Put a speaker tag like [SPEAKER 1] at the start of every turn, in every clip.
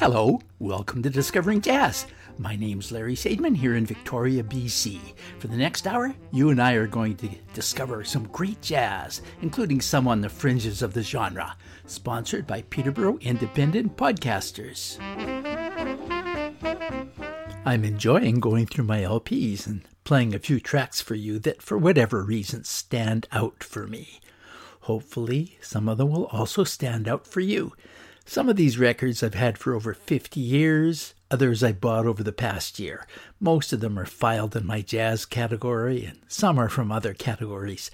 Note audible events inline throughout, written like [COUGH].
[SPEAKER 1] Hello, welcome to Discovering Jazz. My name's Larry Sadman here in Victoria, BC. For the next hour, you and I are going to discover some great jazz, including some on the fringes of the genre. Sponsored by Peterborough Independent Podcasters. I'm enjoying going through my LPs and playing a few tracks for you that, for whatever reason, stand out for me. Hopefully, some of them will also stand out for you. Some of these records I've had for over 50 years, others I bought over the past year. Most of them are filed in my jazz category, and some are from other categories.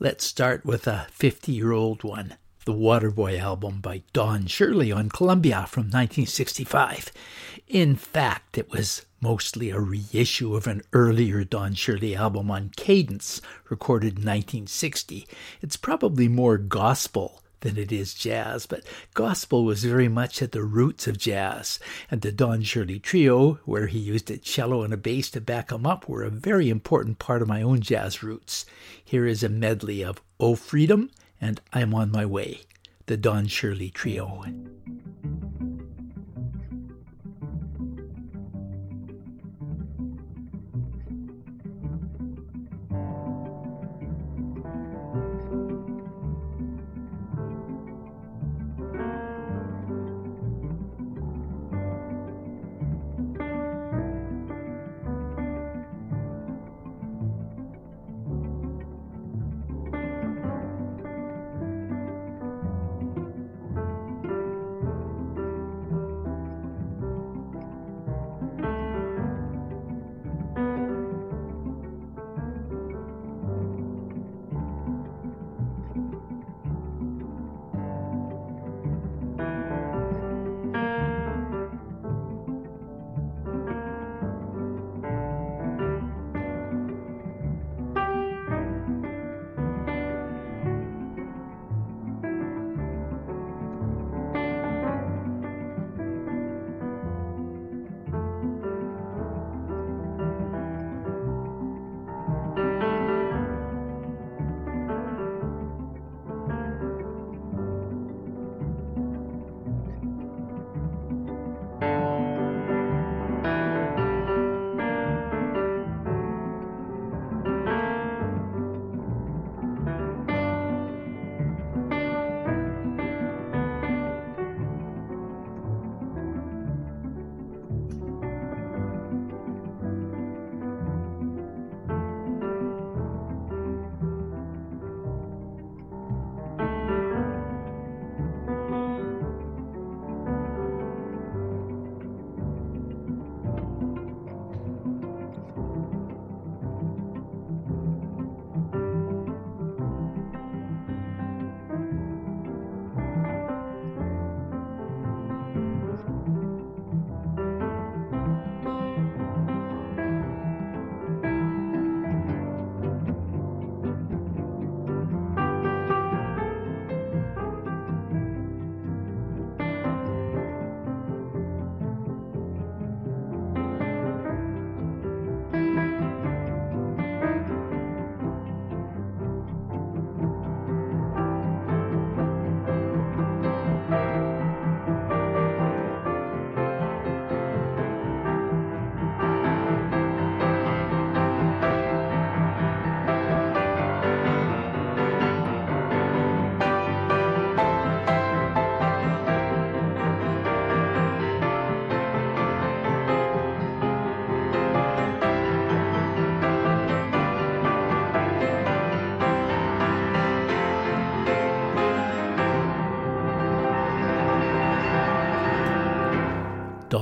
[SPEAKER 1] Let's start with a 50 year old one the Waterboy album by Don Shirley on Columbia from 1965. In fact, it was mostly a reissue of an earlier Don Shirley album on Cadence, recorded in 1960. It's probably more gospel than it is jazz, but gospel was very much at the roots of jazz, and the Don Shirley Trio, where he used a cello and a bass to back him up, were a very important part of my own jazz roots. Here is a medley of Oh Freedom and I'm on my way, the Don Shirley Trio.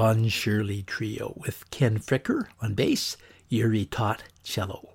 [SPEAKER 1] Don Shirley Trio with Ken Fricker on bass, Juri Taht cello.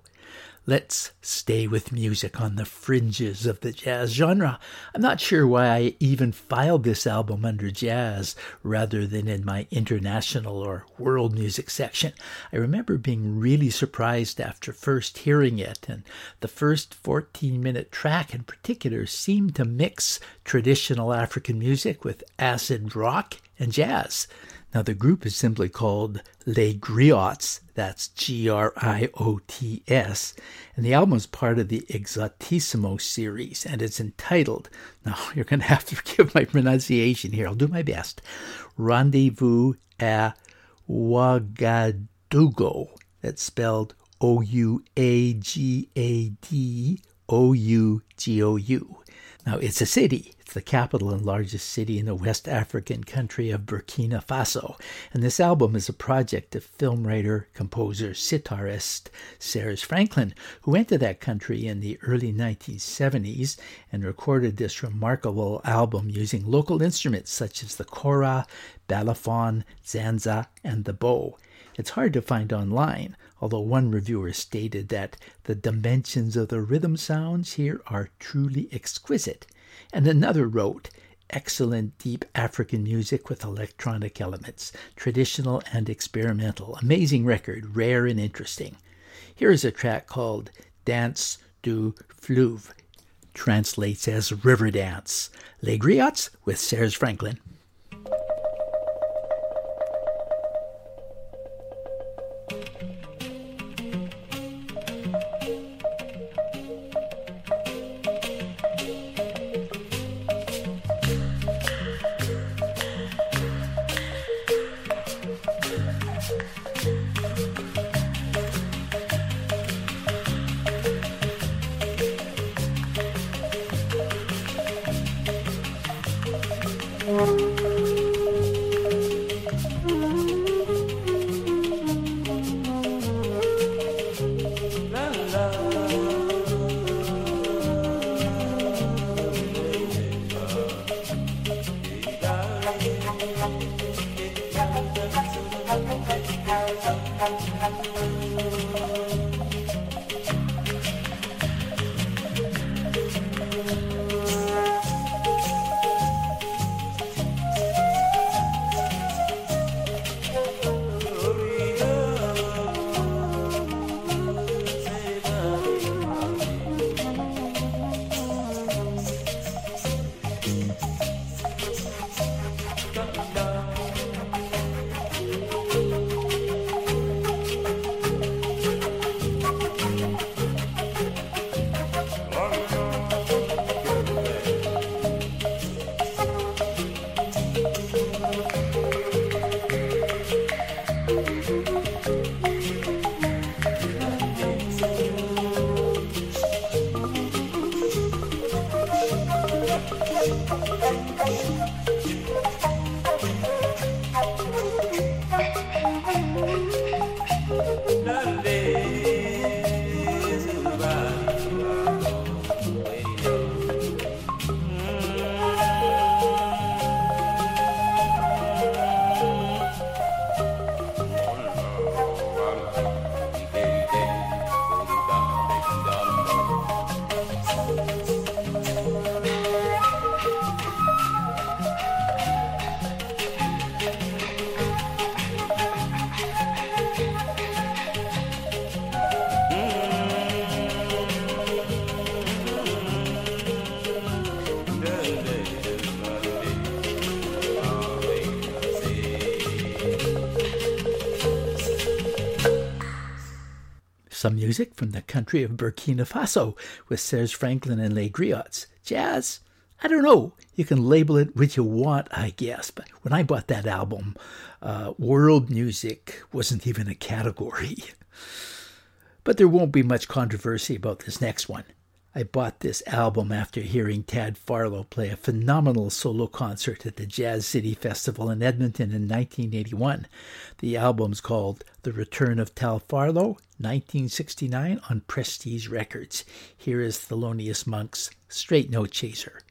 [SPEAKER 1] Let's stay with music on the fringes of the jazz genre. I'm not sure why I even filed this album under jazz rather than in my international or world music section. I remember being really surprised after first hearing it, and the first 14 minute track in particular seemed to mix traditional African music with acid rock and jazz. Now, the group is simply called Les Griots, that's G R I O T S, and the album is part of the Exotissimo series, and it's entitled, now [LAUGHS] you're going to have to forgive my pronunciation here, I'll do my best, Rendezvous à Ouagadougou. That's spelled O U A G A D O U G O U. Now, it's a city. The capital and largest city in the West African country of Burkina Faso. And this album is a project of film writer, composer, sitarist Serge Franklin, who went to that country in the early 1970s and recorded this remarkable album using local instruments such as the kora, balafon, zanza, and the bow. It's hard to find online, although one reviewer stated that the dimensions of the rhythm sounds here are truly exquisite. And another wrote, excellent deep African music with electronic elements, traditional and experimental. Amazing record, rare and interesting. Here is a track called Danse du Fleuve, translates as River Dance. Les Griots with Serge Franklin. Country of Burkina Faso with Serge Franklin and Les Griots. Jazz? I don't know. You can label it what you want, I guess. But when I bought that album, uh, world music wasn't even a category. [LAUGHS] But there won't be much controversy about this next one. I bought this album after hearing Tal Farlow play a phenomenal solo concert at the Jazz City Festival in Edmonton in 1981. The album's called The Return of Tal Farlow, 1969 on Prestige Records. Here is Thelonious Monk's Straight No Chaser.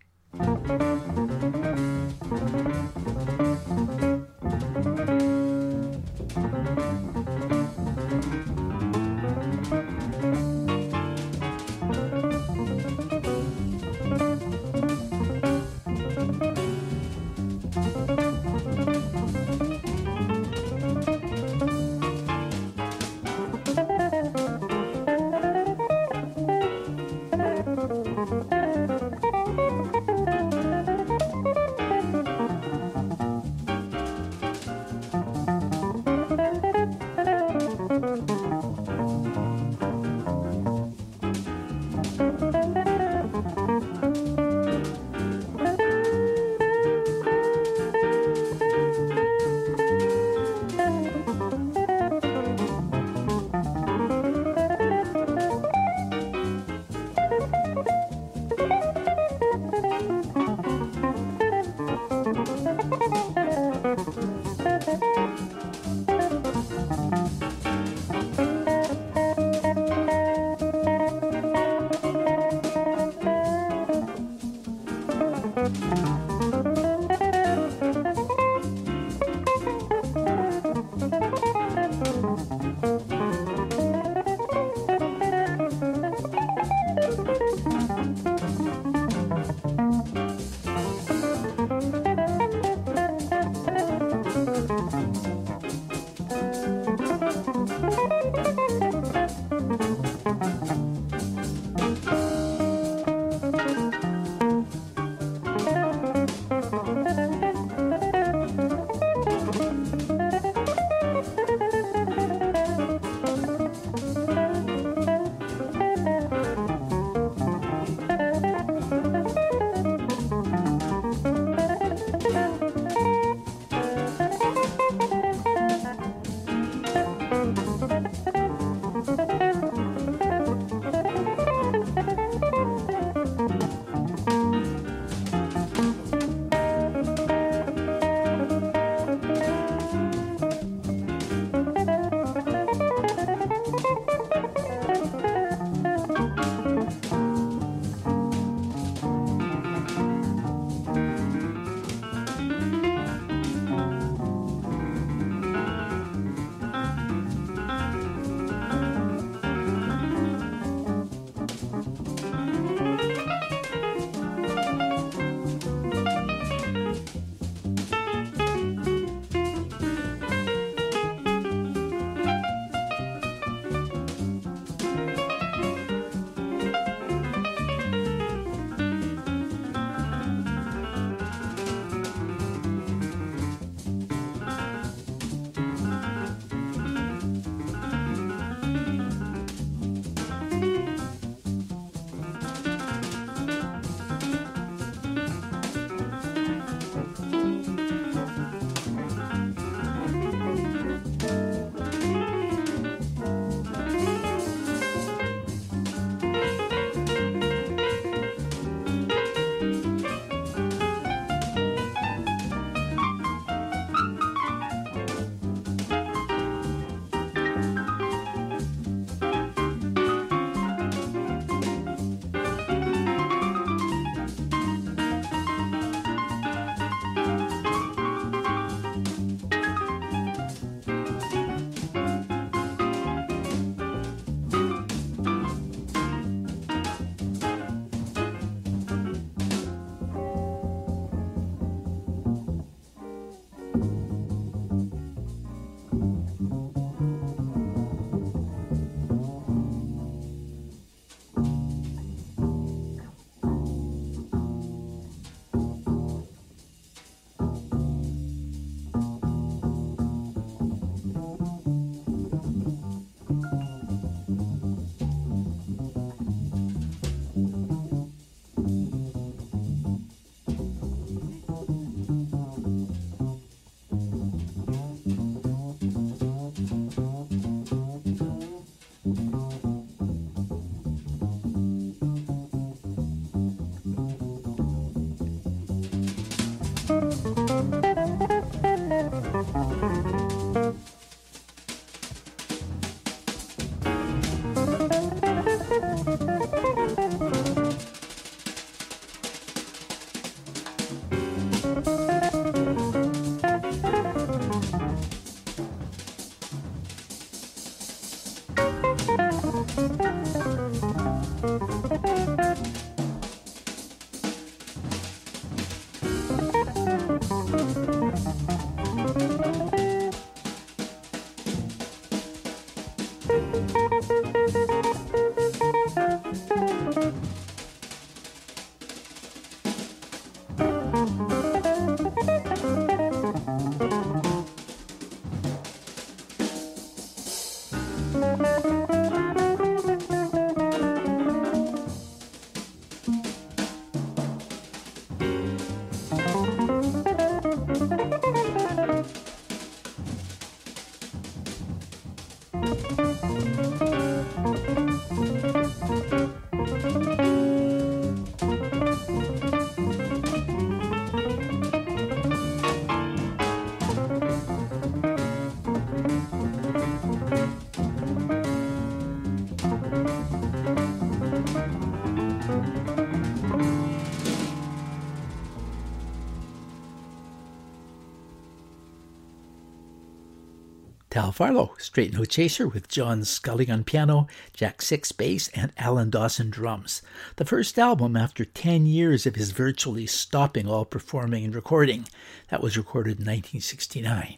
[SPEAKER 1] Tal Farlow, Straight No Chaser with John Scully on piano, Jack Six bass, and Alan Dawson drums. The first album after 10 years of his virtually stopping all performing and recording. That was recorded in 1969.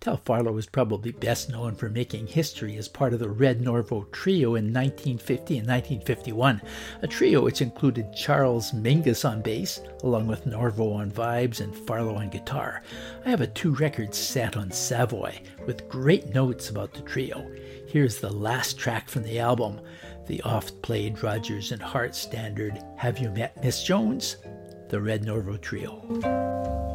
[SPEAKER 1] Tal Farlow is probably best known for making history as part of the Red Norvo Trio in 1950 and 1951, a trio which included Charles Mingus on bass, along with Norvo on vibes and Farlow on guitar. I have a two record set on Savoy with great notes about the trio. Here's the last track from the album, the oft played Rodgers and Hart standard Have You Met Miss Jones? The Red Norvo Trio.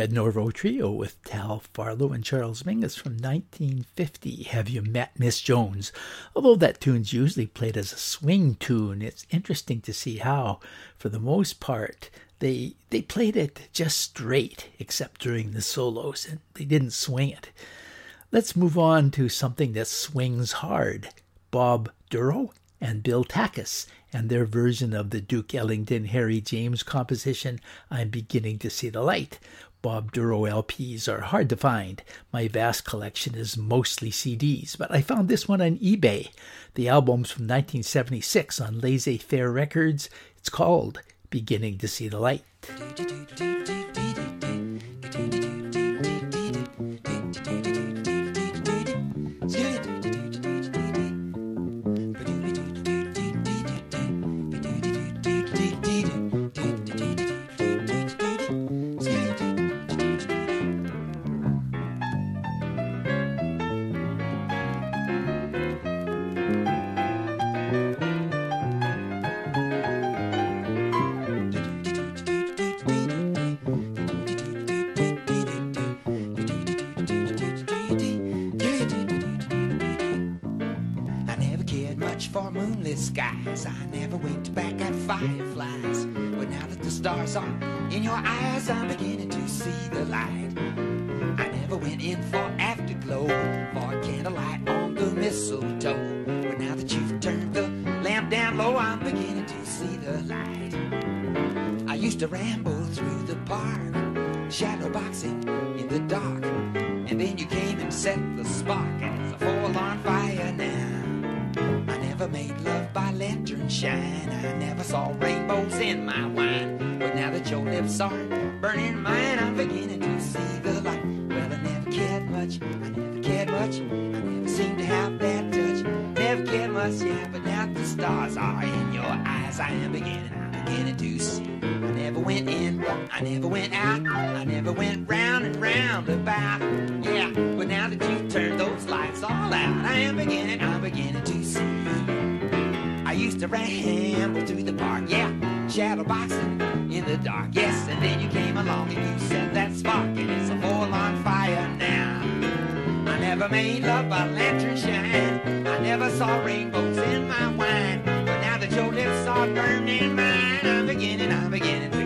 [SPEAKER 1] Red Norvo Trio with Tal Farlow and Charles Mingus from 1950. Have You Met Miss Jones? Although that tune's usually played as a swing tune, it's interesting to see how, for the most part, they they played it just straight, except during the solos, and they didn't swing it. Let's move on to something that swings hard. Bob Dorough and Bill Takas and their version of the Duke Ellington Harry James composition, I'm Beginning to See the Light. Bob Dorough LPs are hard to find. My vast collection is mostly CDs, but I found this one on eBay. The album's from 1976 on Laissez Faire Records. It's called Beginning to See the Light.
[SPEAKER 2] Yeah. But now the stars are in your eyes. I am beginning. I'm beginning to see. I never went in. I never went out. I never went round and round about. Yeah. But now that you turned those lights all out, I am beginning. I'm beginning to see. I used to ramble through the park, yeah, shadow boxing in the dark, yes. And then you came along and you set that spark, and it's a on fire now. I never made love by lantern shine. Never saw rainbows in my wine. But now that your lips are burning mine, I'm beginning, I'm beginning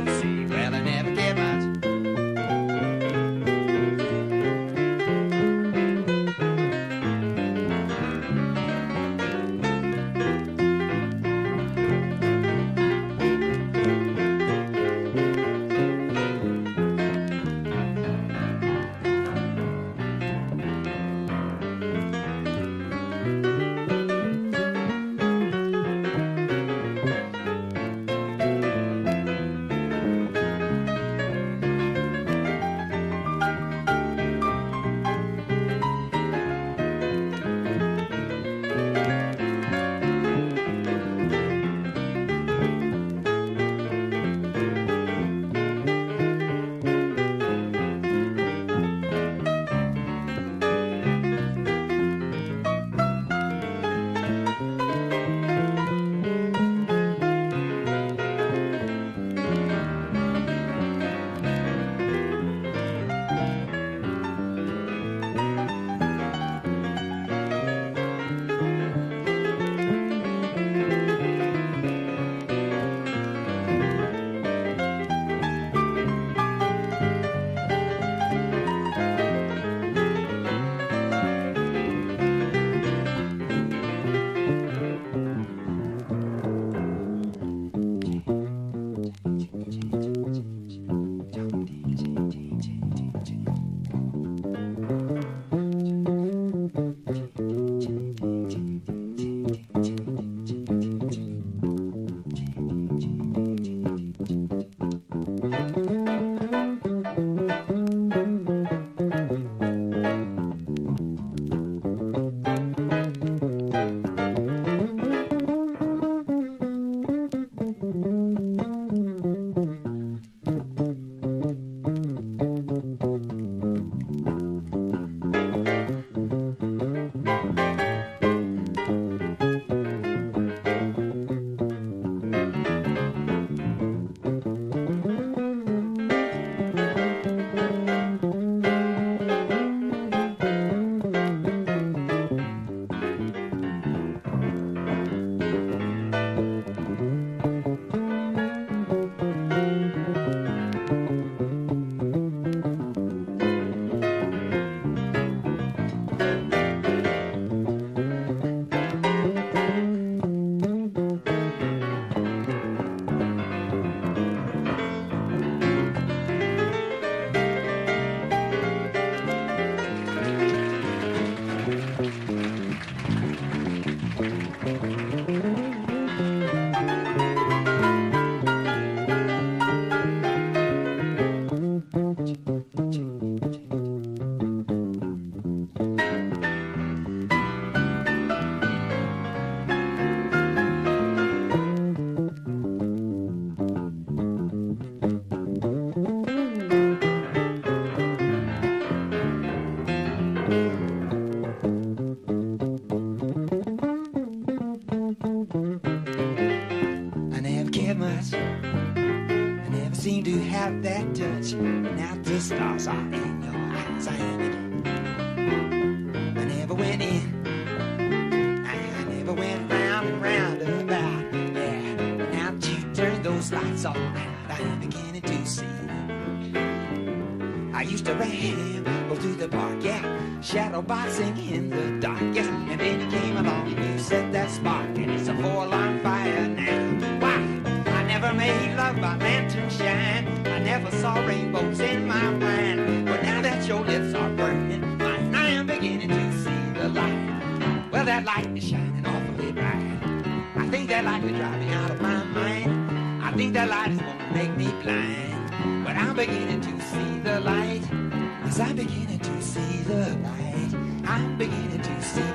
[SPEAKER 2] shadow boxing in the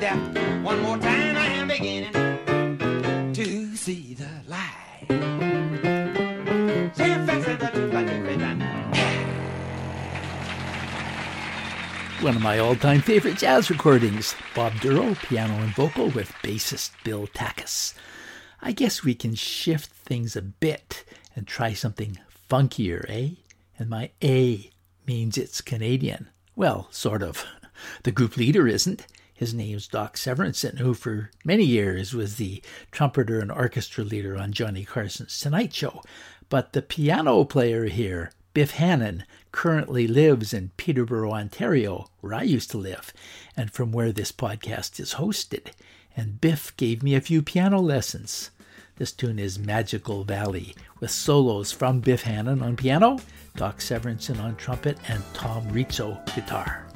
[SPEAKER 2] One more time, I am beginning to see the light.
[SPEAKER 1] One of my all time favorite jazz recordings Bob Dorough, piano and vocal with bassist Bill Takas. I guess we can shift things a bit and try something funkier, eh? And my A means it's Canadian. Well, sort of. [LAUGHS] The group leader isn't. His name's Doc Severinsen, who for many years was the trumpeter and orchestra leader on Johnny Carson's Tonight Show. But the piano player here, Biff Hannon, currently lives in Peterborough, Ontario, where I used to live, and from where this podcast is hosted. And Biff gave me a few piano lessons. This tune is Magical Valley, with solos from Biff Hannon on piano, Doc Severinsen on trumpet, and Tom Rizzo guitar.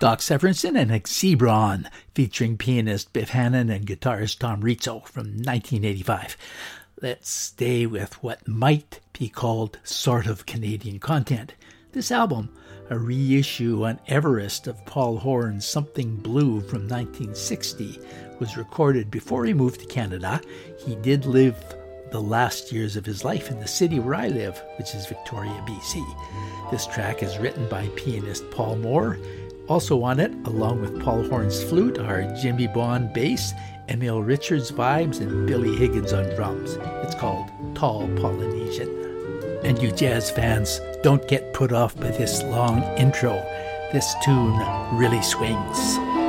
[SPEAKER 1] Doc Severinsen and Xebron, featuring pianist Biff Hannon and guitarist Tom Rizzo from 1985. Let's stay with what might be called sort of Canadian content. This album, a reissue on Everest of Paul Horn's Something Blue from 1960, was recorded before he moved to Canada. He did live the last years of his life in the city where I live, which is Victoria, BC. This track is written by pianist Paul Moer. Also on it, along with Paul Horn's flute, are Jimmy Bond bass, Emil Richards vibes, and Billy Higgins on drums. It's called Tall Polynesian. And you jazz fans, don't get put off by this long intro. This tune really swings.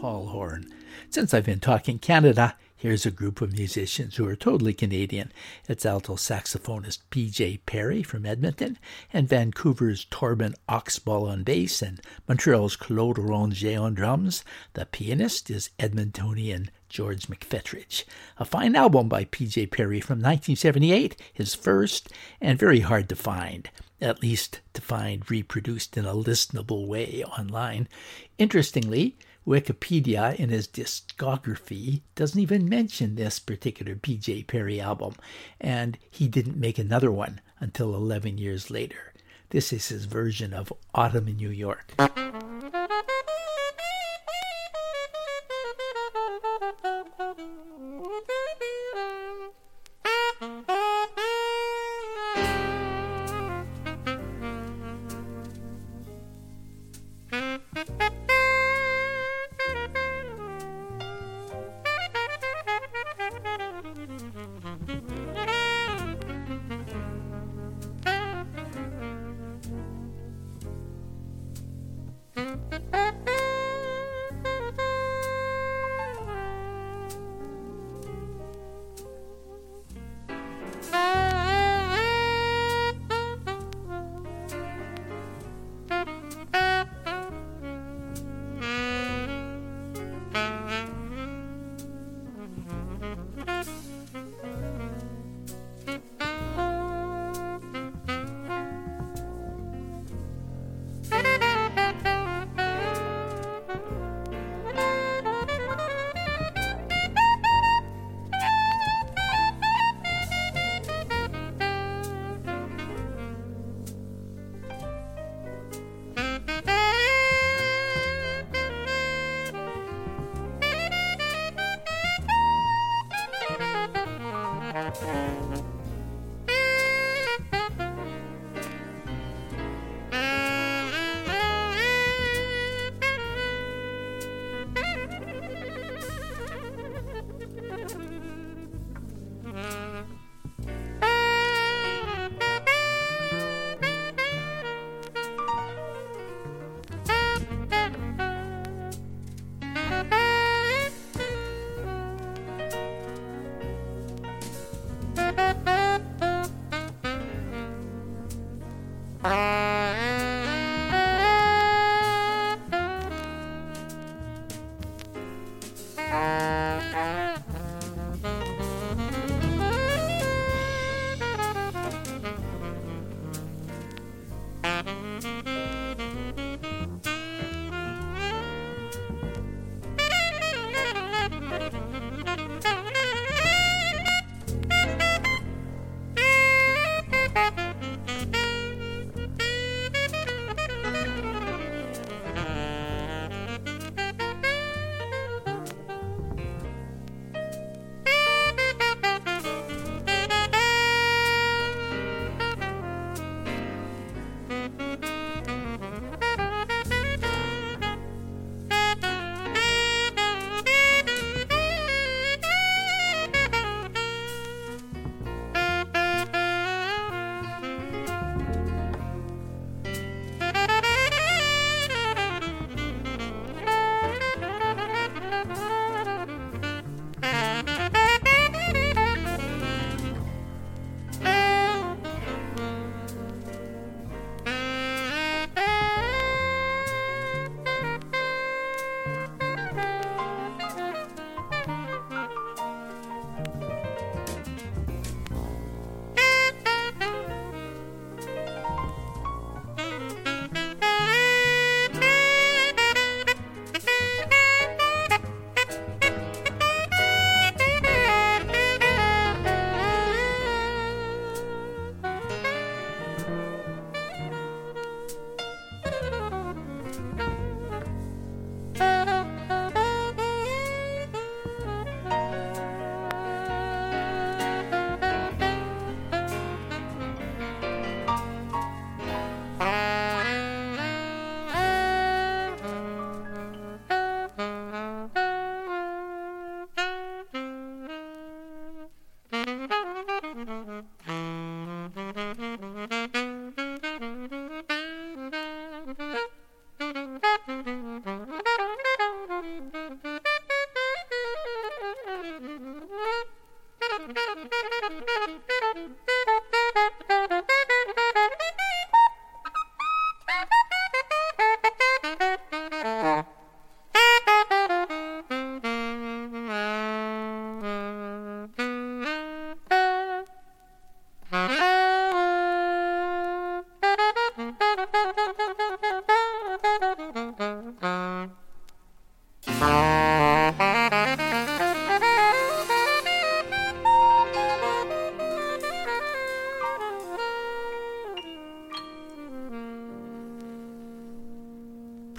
[SPEAKER 1] Small horn. Since I've been talking Canada, here's a group of musicians who are totally Canadian. It's alto saxophonist PJ Perry from Edmonton, and Vancouver's Torben Oxbol on bass, and Montreal's Claude Ranger on drums. The pianist is Edmontonian George McFetridge. A fine album by PJ Perry from 1978, his first, and very hard to find at least to find reproduced in a listenable way online. Interestingly, Wikipedia in his discography doesn't even mention this particular PJ Perry album, and he didn't make another one until 11 years later. This is his version of Autumn in New York.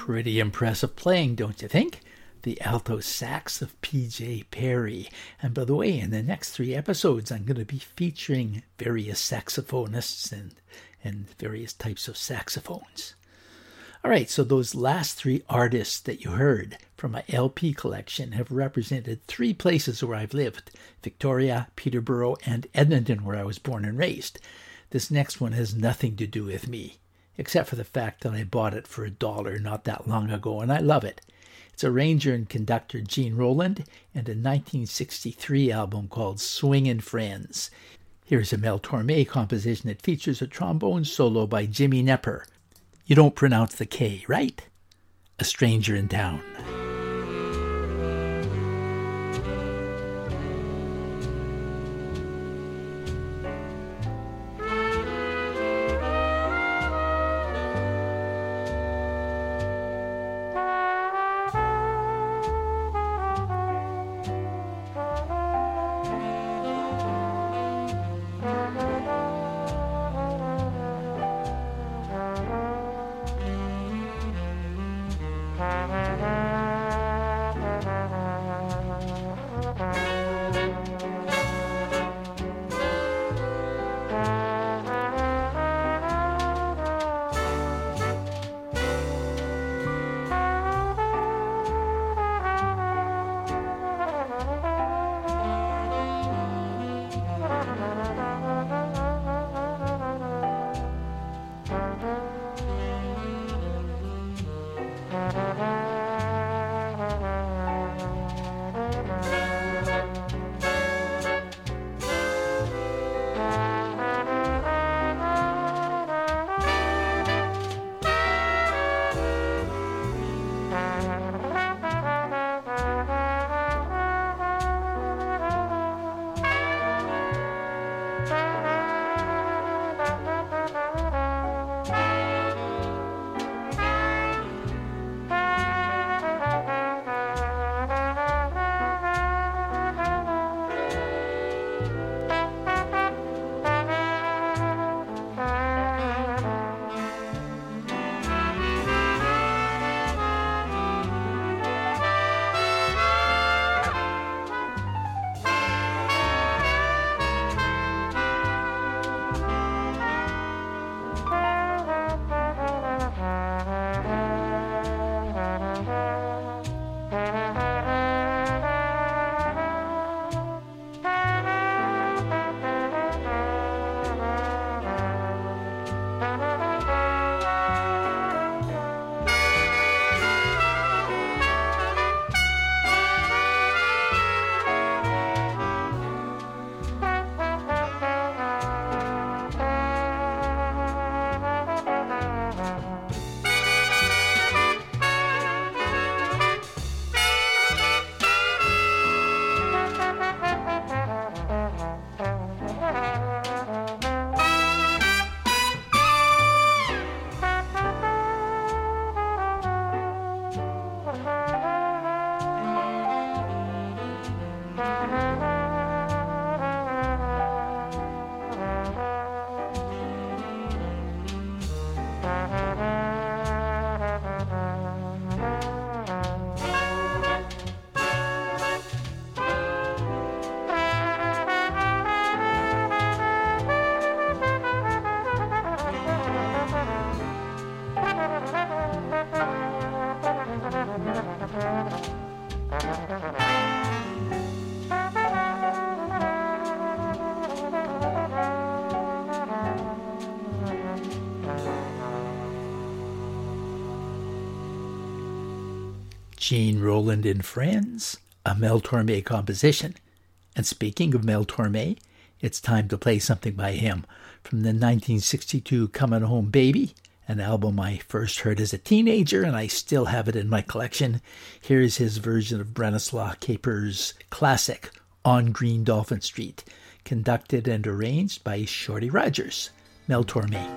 [SPEAKER 1] Pretty impressive playing, don't you think? The alto sax of PJ Perry. And by the way, in the next three episodes, I'm going to be featuring various saxophonists and, and various types of saxophones. All right, so those last three artists that you heard from my LP collection have represented three places where I've lived Victoria, Peterborough, and Edmonton, where I was born and raised. This next one has nothing to do with me except for the fact that I bought it for a dollar not that long ago, and I love it. It's arranger and conductor Gene Roland and a 1963 album called Swingin' Friends. Here's a Mel Torme composition that features a trombone solo by Jimmy Knepper. You don't pronounce the K, right? A Stranger in Town. Gene Roland and Friends, a Mel Torme composition. And speaking of Mel Torme, it's time to play something by him from the 1962 Coming Home Baby, an album I first heard as a teenager and I still have it in my collection. Here's his version of Bronislaw Kaper's classic On Green Dolphin Street, conducted and arranged by Shorty Rogers, Mel Torme.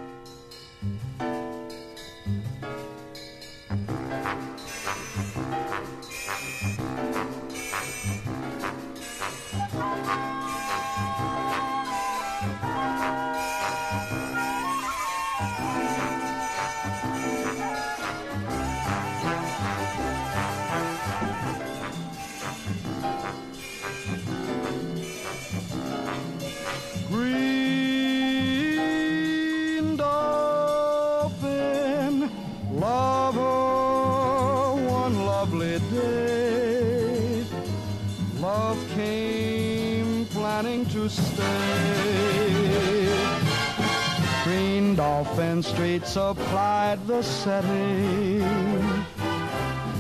[SPEAKER 3] Green Dolphin Street supplied the setting.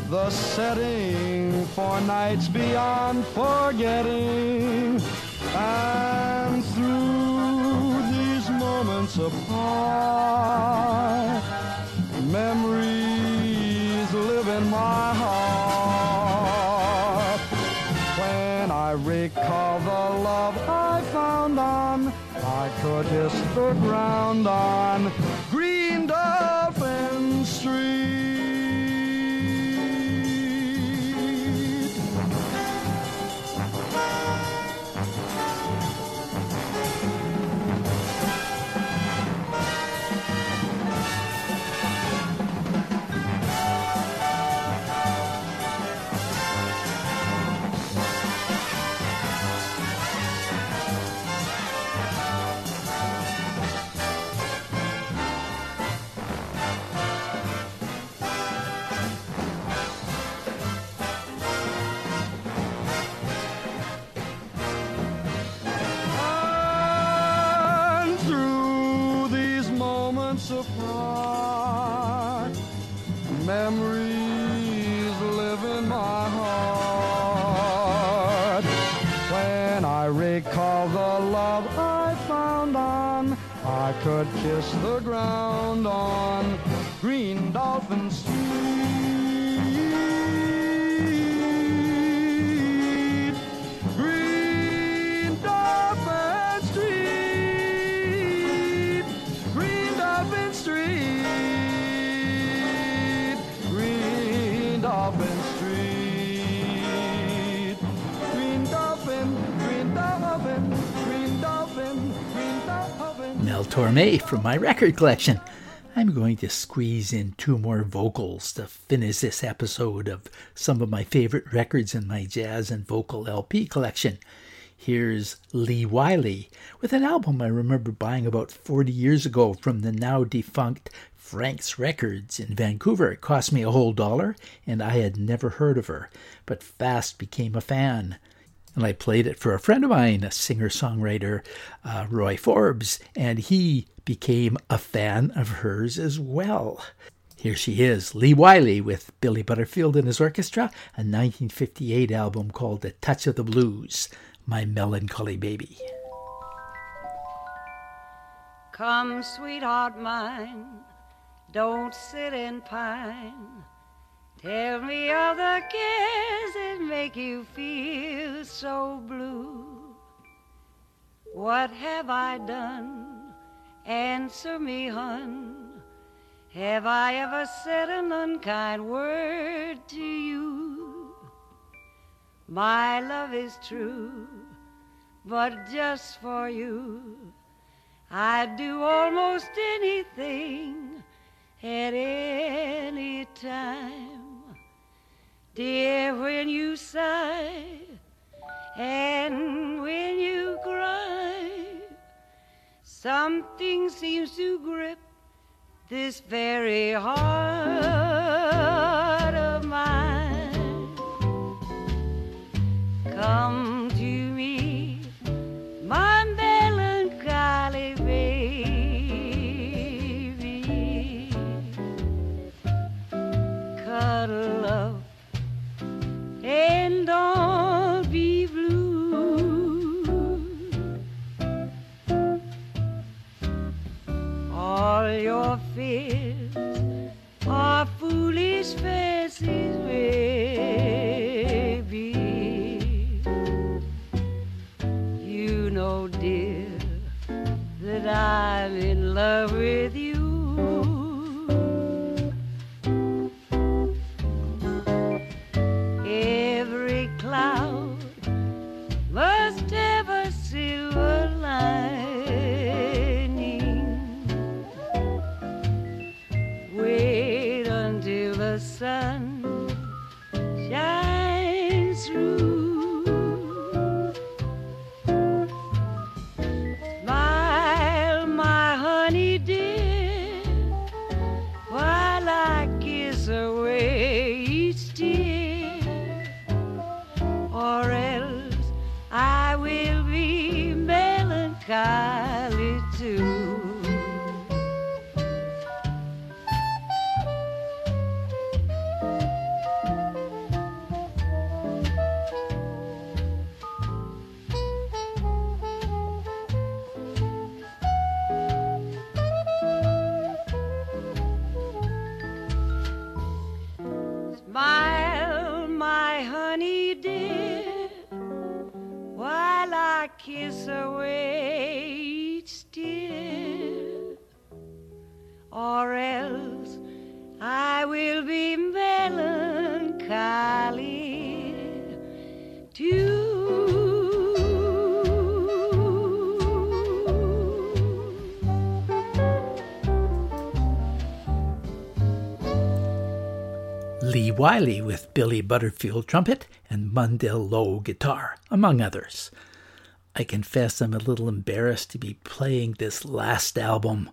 [SPEAKER 3] The setting for nights beyond forgetting. And through these moments apart, memories live in my heart. When I recall Kiss the ground on
[SPEAKER 1] Torme from my record collection. I'm going to squeeze in two more vocals to finish this episode of some of my favorite records in my jazz and vocal LP collection. Here's Lee Wiley with an album I remember buying about 40 years ago from the now defunct Frank's Records in Vancouver. It cost me a whole dollar, and I had never heard of her, but fast became a fan and I played it for a friend of mine, a singer songwriter, uh, Roy Forbes, and he became a fan of hers as well. Here she is, Lee Wiley with Billy Butterfield and his orchestra, a 1958 album called The Touch of the Blues, My Melancholy Baby.
[SPEAKER 4] Come, sweetheart mine, don't sit and pine. Tell me of the cares that make you feel so blue. What have I done? Answer me, hun. Have I ever said an unkind word to you? My love is true, but just for you. I'd do almost anything at any time. Dear, when you sigh and when you cry, something seems to grip this very heart of mine. Come baby.
[SPEAKER 1] Wiley with Billy Butterfield trumpet and Mundell Lowe guitar, among others. I confess I'm a little embarrassed to be playing this last album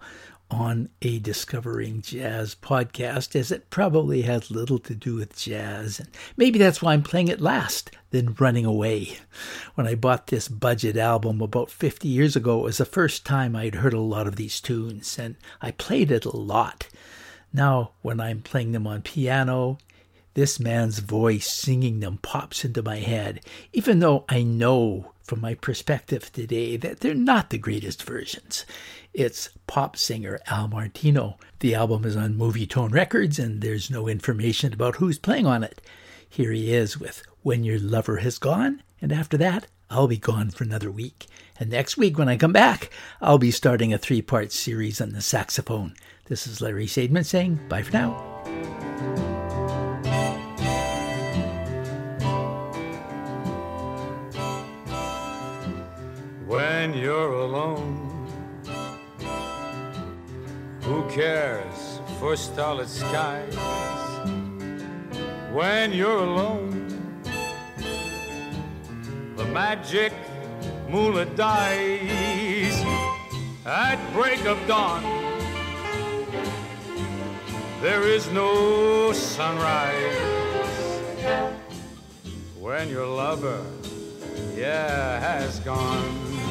[SPEAKER 1] on a Discovering Jazz podcast, as it probably has little to do with jazz, and maybe that's why I'm playing it last, then running away. When I bought this budget album about 50 years ago, it was the first time I'd heard a lot of these tunes, and I played it a lot. Now, when I'm playing them on piano, this man's voice singing them pops into my head, even though I know from my perspective today that they're not the greatest versions. It's pop singer Al Martino. The album is on Movietone Records, and there's no information about who's playing on it. Here he is with When Your Lover Has Gone, and after that, I'll be gone for another week. And next week, when I come back, I'll be starting a three part series on the saxophone. This is Larry Sadman saying bye for now.
[SPEAKER 5] When you're alone, who cares for starlit skies? When you're alone, the magic moonlit dies at break of dawn. There is no sunrise when your lover, yeah, has gone.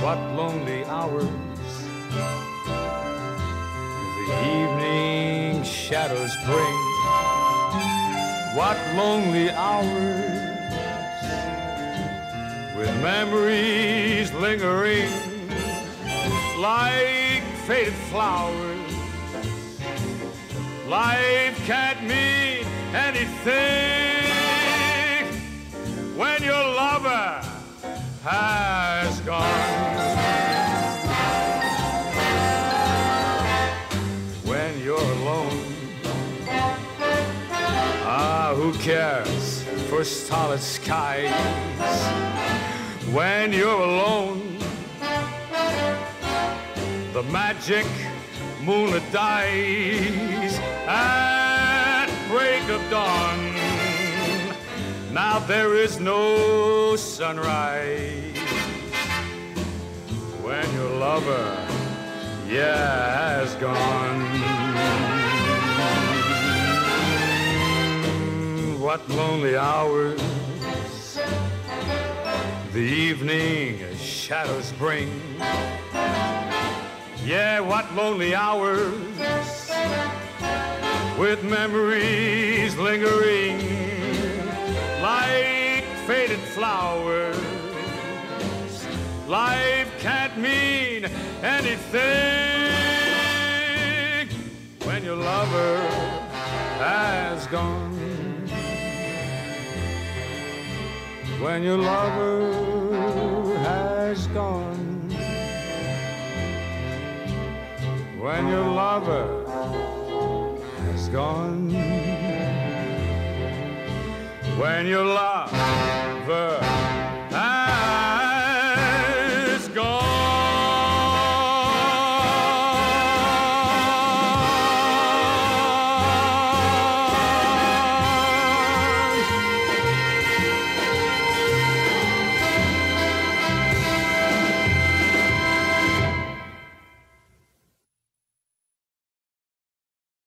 [SPEAKER 5] What lonely hours the evening shadows bring. What lonely hours with memories lingering like faded flowers. Life can't mean anything when your lover has starlit skies? When you're alone, the magic moonlit dies at break of dawn. Now there is no sunrise when your lover, yeah, has gone. What lonely hours the evening shadows bring. Yeah, what lonely hours with memories lingering like faded flowers. Life can't mean anything when your lover has gone. When your lover has gone. When your lover has gone when your lover